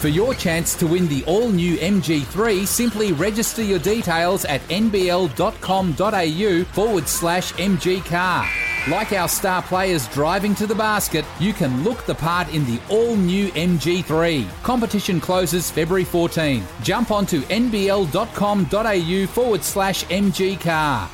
For your chance to win the all new MG3, simply register your details at nbl.com.au forward slash MG car. Like our star players driving to the basket, you can look the part in the all new MG3. Competition closes February 14. Jump onto nbl.com.au forward slash MG car.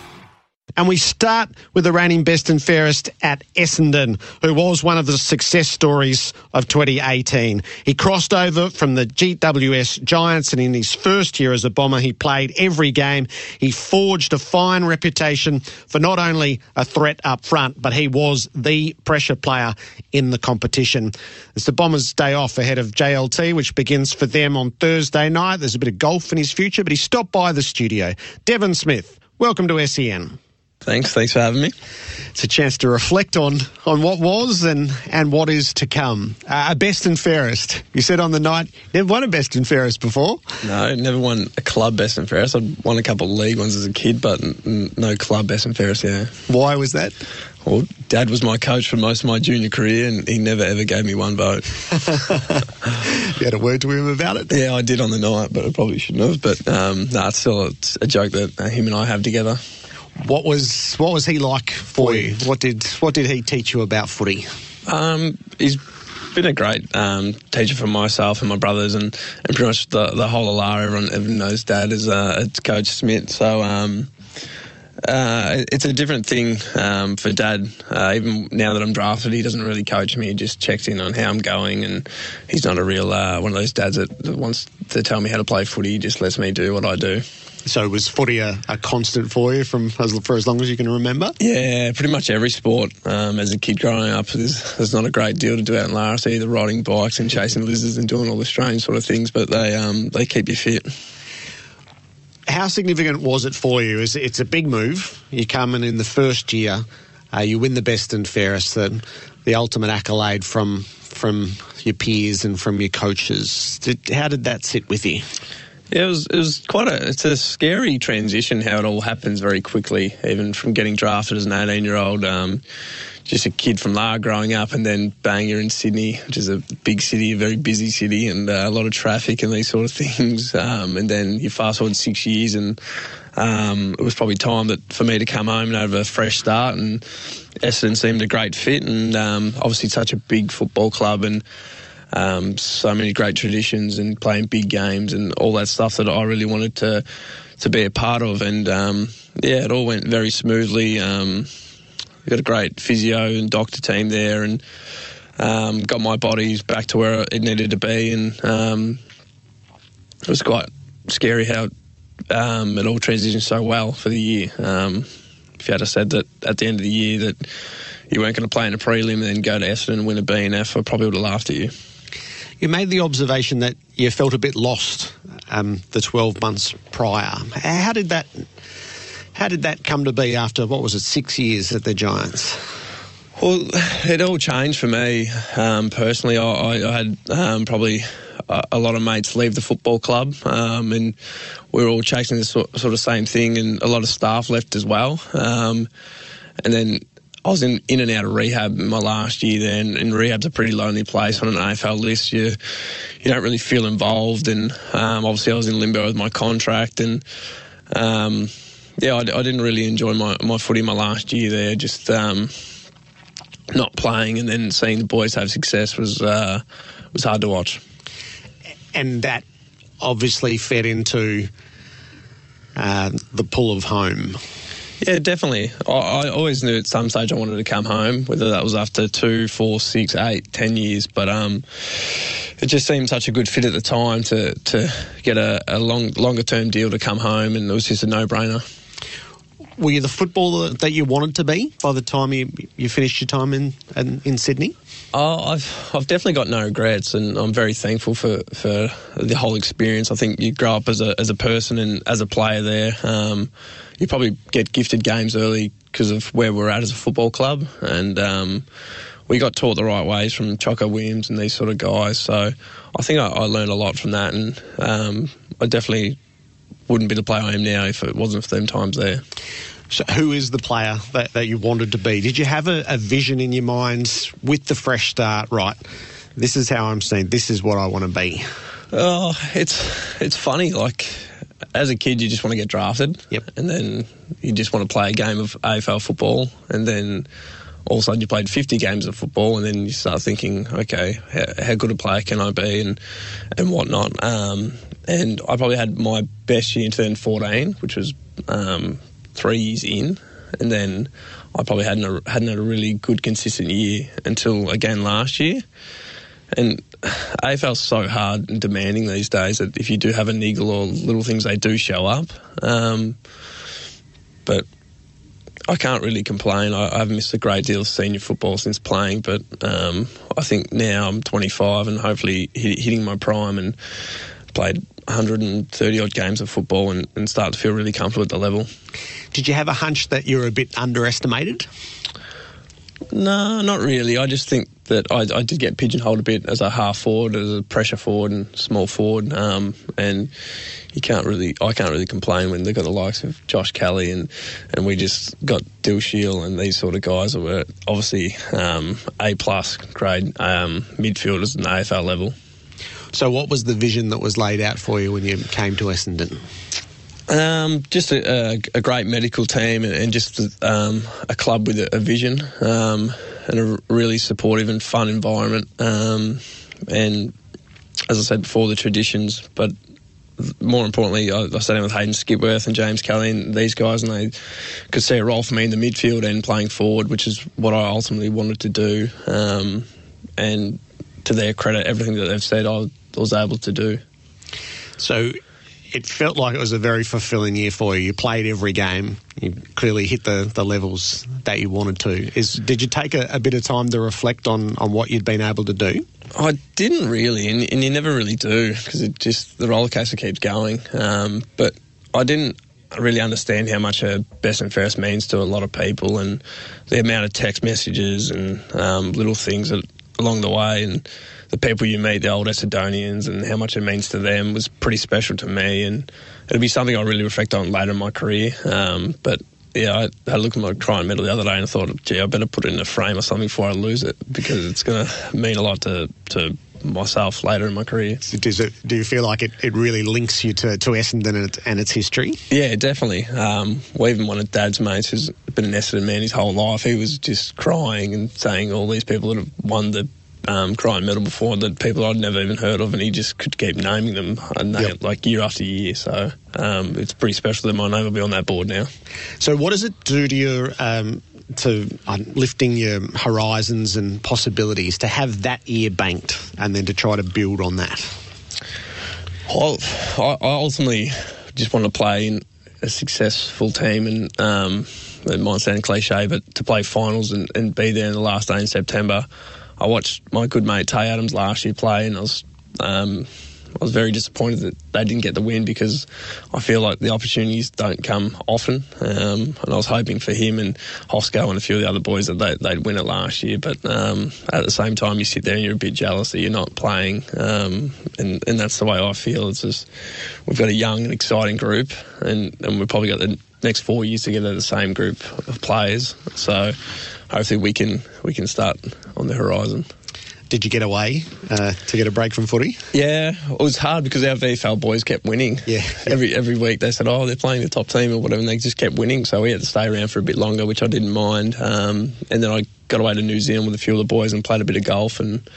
And we start with the reigning best and fairest at Essendon, who was one of the success stories of 2018. He crossed over from the GWS Giants, and in his first year as a bomber, he played every game. He forged a fine reputation for not only a threat up front, but he was the pressure player in the competition. It's the Bombers' day off ahead of JLT, which begins for them on Thursday night. There's a bit of golf in his future, but he stopped by the studio. Devon Smith, welcome to SEN. Thanks. Thanks for having me. It's a chance to reflect on on what was and and what is to come. Uh, a best and fairest. You said on the night never won a best and fairest before. No, never won a club best and fairest. I won a couple of league ones as a kid, but n- no club best and fairest. Yeah. Why was that? Well, Dad was my coach for most of my junior career, and he never ever gave me one vote. you had a word to him about it. Yeah, I did on the night, but I probably shouldn't have. But um, no, it's still it's a joke that uh, him and I have together. What was what was he like for you? What did what did he teach you about footy? Um, he's been a great um, teacher for myself and my brothers, and, and pretty much the, the whole of Lara. Everyone, everyone knows Dad is uh, Coach Smith. So um, uh, it's a different thing um, for Dad. Uh, even now that I'm drafted, he doesn't really coach me. He just checks in on how I'm going, and he's not a real uh, one of those dads that, that wants to tell me how to play footy. He just lets me do what I do. So was footy a, a, constant for you from as, for as long as you can remember? Yeah, pretty much every sport. Um, as a kid growing up, there's, there's, not a great deal to do out in Lara. So either riding bikes and chasing lizards and doing all the strange sort of things, but they um, they keep you fit. How significant was it for you? Is it's a big move. You come in in the first year, uh, you win the best and fairest, the, the ultimate accolade from from your peers and from your coaches. Did, how did that sit with you? It was it was quite a it's a scary transition how it all happens very quickly. Even from getting drafted as an eighteen year old, um, just a kid from La growing up, and then bang, you're in Sydney, which is a big city, a very busy city, and uh, a lot of traffic and these sort of things. Um, and then you fast forward six years, and um, it was probably time that for me to come home and have a fresh start. And Essendon seemed a great fit, and um, obviously such a big football club and um, so many great traditions and playing big games and all that stuff that I really wanted to to be a part of. And um, yeah, it all went very smoothly. Um, we got a great physio and doctor team there, and um, got my body back to where it needed to be. And um, it was quite scary how um, it all transitioned so well for the year. if you had said that at the end of the year that you weren't going to play in a prelim and then go to Essendon and win a BNF, I probably would have laughed at you. You made the observation that you felt a bit lost um, the 12 months prior. How did that? How did that come to be after what was it, six years at the Giants? Well, it all changed for me um, personally. I, I had um, probably a, lot of mates leave the football club, um, and we were all chasing the sort, sort, of same thing, and a lot of staff left as well. Um, and then I was in, in and out of rehab my last year there, and, and rehab's a pretty lonely place on an AFL list. You you don't really feel involved, and um, obviously I was in limbo with my contract, and um, yeah, I, I, didn't really enjoy my, my footy my last year there. Just um, not playing, and then seeing the boys have success was uh, was hard to watch. And that obviously fed into uh, the pull of home. Yeah, definitely. I, I, always knew at some stage I wanted to come home, whether that was after two, four, six, eight, ten years. But um, it just seemed such a good fit at the time to to get a, a long longer term deal to come home, and it was just a no brainer. Were you the footballer that you wanted to be by the time you you finished your time in in, in Sydney? Oh, I've I've definitely got no regrets, and I'm very thankful for, for the whole experience. I think you grow up as a as a person and as a player there. Um, you probably get gifted games early because of where we're at as a football club, and um, we got taught the right ways from Choco Williams and these sort of guys. So I think I, I learned a lot from that, and um, I definitely wouldn't be the player I am now if it wasn't for them times there. So who is the player that, that you wanted to be? Did you have a, a vision in your mind with the fresh start? Right, this is how I'm seeing. This is what I want to be. Oh, it's it's funny. Like as a kid, you just want to get drafted. Yep. And then you just want to play a game of AFL football, and then all of a sudden you played 50 games of football, and then you start thinking, okay, how, how good a player can I be, and and whatnot. Um, and I probably had my best year in 2014, which was um, three years in, and then I probably hadn't hadn't had a really good consistent year until again last year. And AFL's so hard and demanding these days that if you do have a niggle or little things, they do show up. Um, but I can't really complain. I, have missed a great deal of senior football since playing, but um, I think now I'm 25 and hopefully hit, hitting my prime and played 130 odd games of football and, and start to feel really comfortable at the level. Did you have a hunch that you were a bit underestimated? No, not really. I just think that I, I, did get pigeonholed a bit as a half forward, as a pressure forward and small forward, um, and you can't really, I can't really complain when they've got the likes of Josh Kelly and and we just got Dill Shiel and these sort of guys that were obviously um, A plus grade um, midfielders at the AFL level. So, what was the vision that was laid out for you when you came to Essendon? Um, just a, a, a, great medical team and, and just um, a club with a, a vision um, and a really supportive and fun environment. Um, and as I said before, the traditions, but more importantly, I, I sat in with Hayden Skipworth and James Kelly and these guys, and they could see a role for me in the midfield and playing forward, which is what I ultimately wanted to do. Um, and to their credit, everything that they've said, I was able to do. So it felt like it was a very fulfilling year for you. You played every game. You clearly hit the, the levels that you wanted to. Is did you take a, a bit of time to reflect on, on what you'd been able to do? I didn't really, and, and you never really do because it just the roller coaster keeps going. Um, but I didn't really understand how much a best and fairest means to a lot of people, and the amount of text messages and um, little things that, along the way, and the people you meet, the old Essendonians, and how much it means to them was pretty special to me. And it'll be something I'll really reflect on later in my career. Um, but yeah, I had a look at my Crichton medal the other day and I thought, gee, I better put it in a frame or something before I lose it because it's going to mean a lot to, to myself later in my career. Does it, do you feel like it, it really links you to, to Essendon and, it, and its history? Yeah, definitely. Um, well, even one of Dad's mates who's been an Essendon man his whole life, he was just crying and saying all these people that have won the um, Crichton medal before that people I'd never even heard of, and he just could keep naming them yep. like year after year. So um, it's pretty special that my name will be on that board now. So what does it do to your um, to uh, lifting your horizons and possibilities to have that year banked and then to try to build on that? I, I ultimately just want to play in a successful team and um, it might sound cliche, but to play finals and, and be there in the last day in September. I watched my good mate Tay Adams last year play, and I was um, I was very disappointed that they didn't get the win because I feel like the opportunities don't come often. Um, and I was hoping for him and Hosco and a few of the other boys that they, would win it last year. But um, at the same time, you sit there and you're a bit jealous that you're not playing. Um, and, and that's the way I feel. It's just we've got a young and exciting group, and, and we've probably got the next four years together the same group of players. So hopefully we can we can start on the horizon. Did you get away uh, to get a break from footy? Yeah, it was hard because our VFL boys kept winning. Yeah, every every week they said, "Oh, they're playing the top team or whatever," and they just kept winning. So we had to stay around for a bit longer, which I didn't mind. Um, and then I got away to New Zealand with a few of the boys and played a bit of golf. And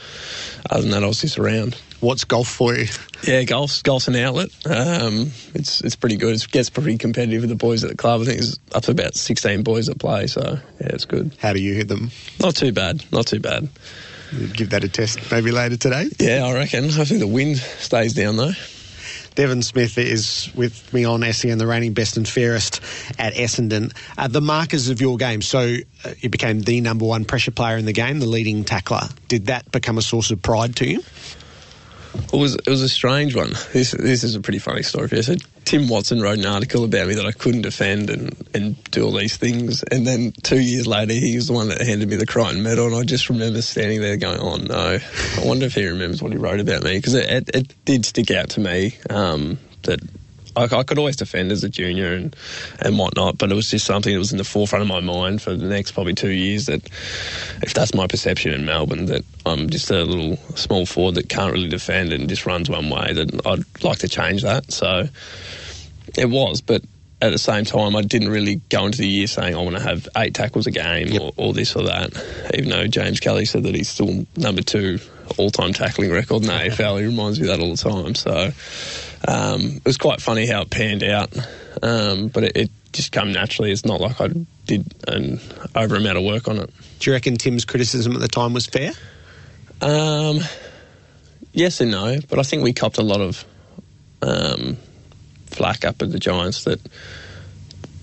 other than that, I was just around. What's golf for you? Yeah, golf's golf's an outlet. Um, it's it's pretty good. It gets pretty competitive with the boys at the club. I think there's up to about 16 boys that play. So yeah, it's good. How do you hit them? Not too bad. Not too bad give that a test maybe later today. Yeah, I reckon. I think the wind stays down though. Devon Smith is with me on SEN, the reigning best and fairest at Essendon. Uh, the markers of your game. So uh, you became the number one pressure player in the game, the leading tackler. Did that become a source of pride to you? It was it was a strange one. This this is a pretty funny story. For you. So Tim Watson wrote an article about me that I couldn't defend and, and do all these things, and then two years later he was the one that handed me the Crichton medal, and I just remember standing there going, "Oh no!" I wonder if he remembers what he wrote about me because it, it, it, did stick out to me um, that I, I, could always defend as a junior and, and whatnot, but it was just something that was in the forefront of my mind for the next probably two years. That if that's my perception in Melbourne, that I'm just a little small forward that can't really defend and just runs one way, that I'd like to change that. So it was, but at the same time, I didn't really go into the year saying I want to have eight tackles a game yep. or, or, this or that. Even though James Kelly said that he's still number two all-time tackling record in the AFL, he reminds me of that all the time. So um, it was quite funny how it panned out, um, but it, it, just came naturally. It's not like I did an over amount of work on it. Do you reckon Tim's criticism at the time was fair? Um, yes and no, but I think we copped a lot of um, flack up at the Giants that,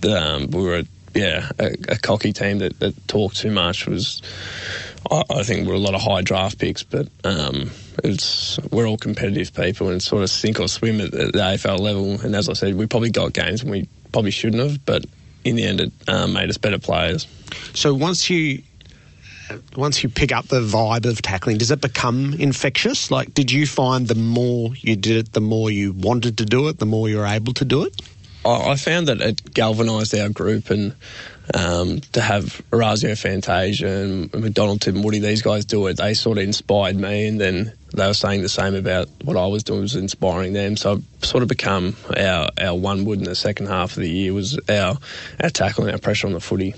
that um, we were yeah a, a cocky team that, that, talked too much. Was I, think we're a lot of high draft picks, but um, it's we're all competitive people and sort of sink or swim at the, the AFL level. And as I said, we probably got games and we probably shouldn't have, but in the end, it um, made us better players. So once you once you pick up the vibe of tackling, does it become infectious? Like, did you find the more you did it, the more you wanted to do it, the more you were able to do it? I found that it galvanised our group and um, to have Orazio Fantasia and McDonald-Tipungwuti, these guys do it, they sort of inspired me and then they were saying the same about what I was doing was inspiring them. So I've sort of become our, our one wood in the second half of the year was our, our tackle and our pressure on the footy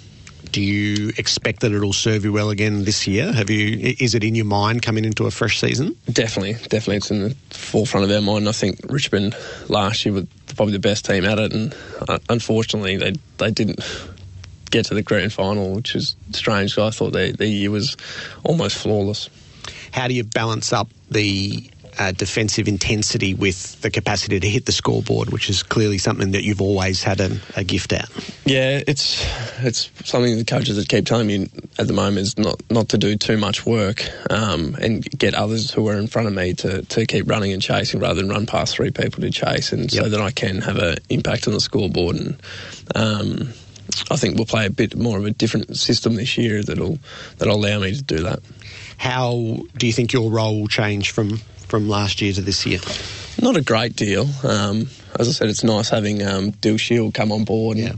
do you expect that it'll serve you well again this year? Have you? Is it in your mind coming into a fresh season? Definitely, definitely, it's in the forefront of our mind. I think Richmond last year were probably the best team at it, and uh, unfortunately, they they didn't get to the grand final, which is strange. I thought their, their year was almost flawless. How do you balance up the uh, defensive intensity with the capacity to hit the scoreboard, which is clearly something that you've always had a, a gift at. Yeah, it's it's something the coaches that keep telling me at the moment is not, not to do too much work um, and get others who are in front of me to, to keep running and chasing rather than run past three people to chase, and yep. so that I can have an impact on the scoreboard. And um, I think we'll play a bit more of a different system this year that'll that'll allow me to do that. How do you think your role will change from from last year to this year? Not a great deal. Um, as I said, it's nice having um, Dill Shiel come on board. And yeah.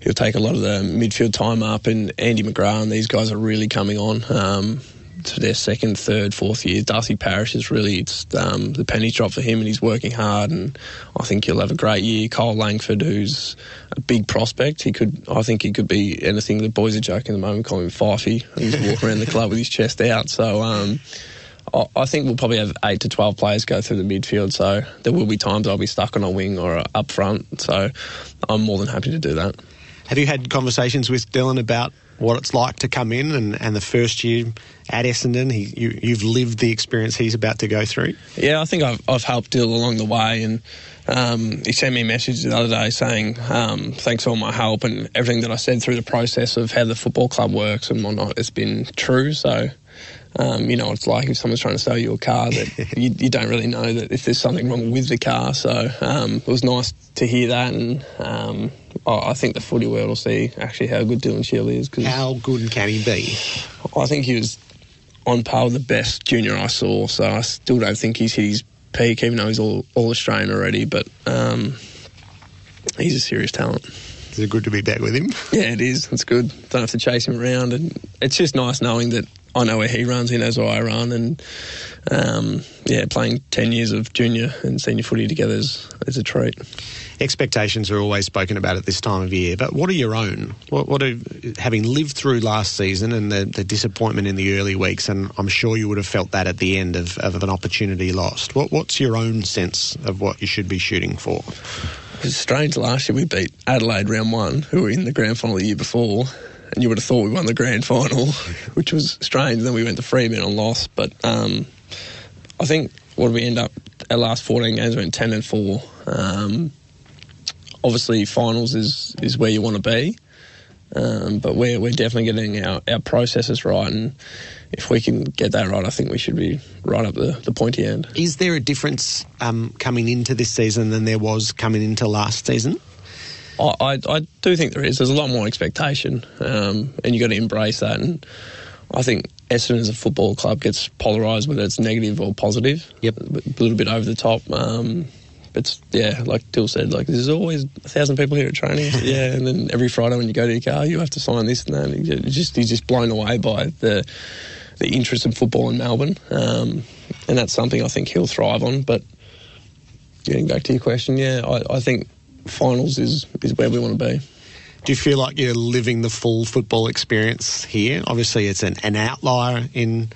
He'll take a lot of the midfield time up, and Andy McGrath and these guys are really coming on. Um, to their second, third, fourth year. Darcy Parish is really it's um, the penny drop for him, and he's working hard. And I think he'll have a great year. Kyle Langford, who's a big prospect, he could. I think he could be anything. The boys are joking at the moment, calling him Fifey. He's walking around the club with his chest out. So. Um, I think we'll probably have eight to twelve players go through the midfield, so there will be times I'll be stuck on a wing or up front. So I'm more than happy to do that. Have you had conversations with Dylan about what it's like to come in and, and the first year at Essendon? He, you, have lived the experience he's about to go through. Yeah, I think I've, I've helped Dylan along the way, and um, he sent me a message the other day saying um, thanks for all my help and everything that I said through the process of how the football club works and whatnot It's been true. So um, you know, it's like if someone's trying to sell you a car that you, you, don't really know that if there's something wrong with the car. So um, it was nice to hear that, and um, I think the footy world will see actually how good Dylan Shiel is. Cause how good can he be? I think he was on par with the best junior I saw. So I still don't think he's hit his peak, even though he's all, all Australian already. But um, he's a serious talent. Is it good to be back with him? Yeah, it is. It's good. Don't have to chase him around, and it's just nice knowing that I know where he runs, he knows where I run, and um, yeah, playing ten years of junior and senior footy together is, is a treat. Expectations are always spoken about at this time of year, but what are your own? What, what are, having lived through last season and the, the, disappointment in the early weeks, and I'm sure you would have felt that at the end of, of an opportunity lost. What, what's your own sense of what you should be shooting for? It was strange last year we beat Adelaide round one, who were in the grand final the year before, and you would have thought we won the grand final, which was strange. Then we went to Fremantle and lost. But um, I think what we end up? Our last 14 games went 10 and 4. Um, obviously, finals is, is where you want to be. Um, but we're, we're definitely getting our, our processes right. And if we can get that right, I think we should be right up the, the pointy end. Is there a difference um, coming into this season than there was coming into last season? I, I, do think there is. There's a lot more expectation, um, and you've got to embrace that. And I think Essendon as a football club gets polarised, whether it's negative or positive. Yep. A little bit over the top. Um, it's yeah, like Dill said, like there's always a thousand people here at training. yeah, and then every Friday when you go to your car, you have to sign this and that. And you just he's just blown away by the the interest in football in Melbourne, um, and that's something I think he'll thrive on. But getting back to your question, yeah, I, I think finals is is where we want to be. Do you feel like you're living the full football experience here? Obviously, it's an, an outlier in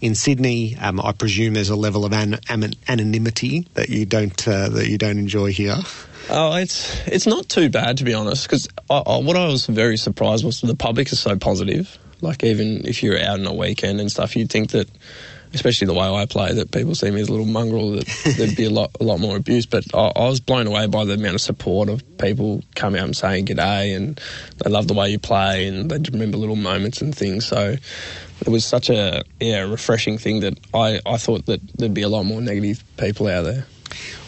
in Sydney. Um, I presume there's a level of an, an, anonymity that you don't uh, that you don't enjoy here. Oh, it's it's not too bad to be honest. Because what I was very surprised was the public is so positive. Like even if you're out on a weekend and stuff, you'd think that especially the way I play, that people see me as a little mongrel, that there'd be a lot, a lot more abuse. But I, I, was blown away by the amount of support of people coming out and saying g'day, and they love the way you play, and they remember little moments and things. So it was such a yeah refreshing thing that I, I thought that there'd be a lot more negative people out there.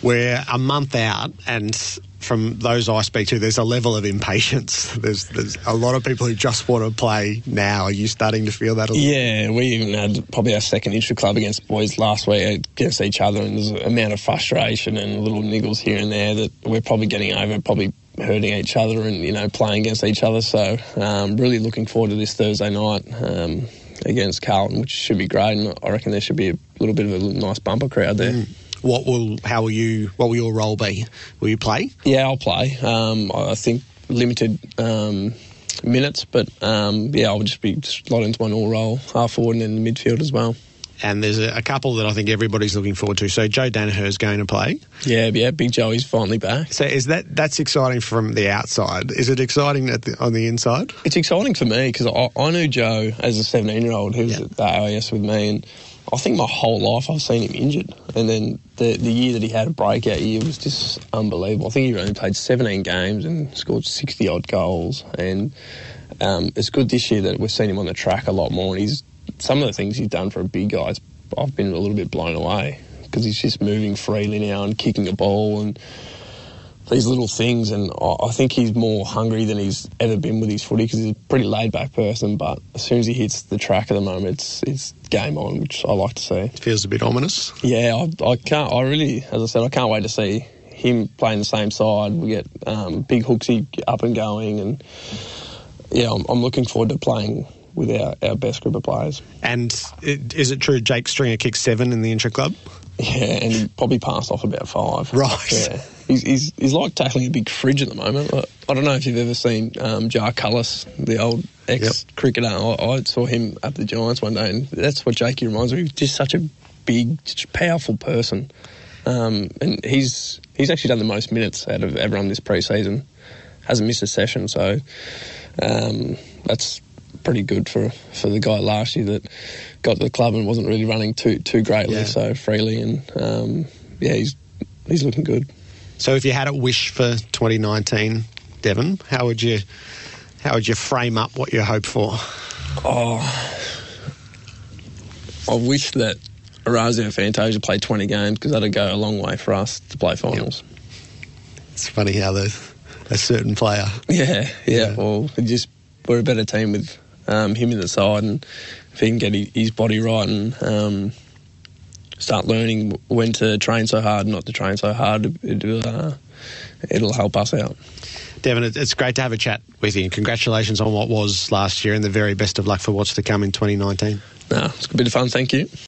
We're a month out, and from those I speak to, there's a level of impatience. There's there's a lot of people who just want to play now. Are you starting to feel that? A yeah, we even had probably our second intra club against boys last week against each other, and there's an amount of frustration and little niggles here and there that we're probably getting over. Probably hurting each other and you know playing against each other. So um, really looking forward to this Thursday night. Um, against Carlton, which should be great, and I reckon there should be a little bit of a nice bumper crowd there. Mm what will how will you what will your role be? Will you play? Yeah, I'll play. Um, I think limited um, minutes, but um, yeah, I'll just be slot into my normal role, half forward and in the midfield as well. And there's a, a, couple that I think everybody's looking forward to. So Joe Daniher is going to play. Yeah, yeah, Big Joey's finally back. So is that that's exciting from the outside? Is it exciting the, on the inside? It's exciting for me because I, I, knew Joe as a 17 year old who was yeah. at the AIS with me, and I think my whole life I've seen him injured. And then the the year that he had a breakout year was just unbelievable. I think he only played 17 games and scored 60 odd goals. And um, it's good this year that we've seen him on the track a lot more. And he's some of the things he's done for a big guy. I've been a little bit blown away because he's just moving freely now and kicking a ball and these little things, and I think he's more hungry than he's ever been with his footy because he's a pretty laid back person. But as soon as he hits the track at the moment, it's, it's game on, which I like to see. It feels a bit ominous. Yeah, I, I, can't. I really, as I said, I can't wait to see him playing the same side. We get um, big Hooksy up and going, and yeah, I'm, I'm looking forward to playing with our, our best group of players. And is it true Jake Stringer kicked seven in the intra club? Yeah, and he probably passed off about five. Right. Yeah. He's, he's, he's like tackling a big fridge at the moment. I don't know if you've ever seen um, Jacques Kallis, the old ex cricketer. I, I, saw him at the Giants one day, and that's what Jakey reminds me of. He's just such a big, powerful person. Um, and he's he's actually done the most minutes out of everyone this preseason. Hasn't missed a session, so um, that's pretty good for, for the guy last year that got to the club and wasn't really running too too greatly, yeah. so freely. And um, yeah, he's he's looking good. So if you had a wish for 2019, Devon, how would you how would you frame up what you hope for? Oh, I wish that Orazio Fantasia played 20 games because that'd go a long way for us to play finals. Yep. It's funny how the a certain player. Yeah, yeah. yeah. Well, just we're a better team with um, him in the side, and if he can get his body right and um, start learning when to train so hard, not to train so hard, it, uh, it'll help us out. Devon, it's great to have a chat with you. And congratulations on what was last year, and the very best of luck for what's to come in 2019. No, it's a bit of fun. Thank you.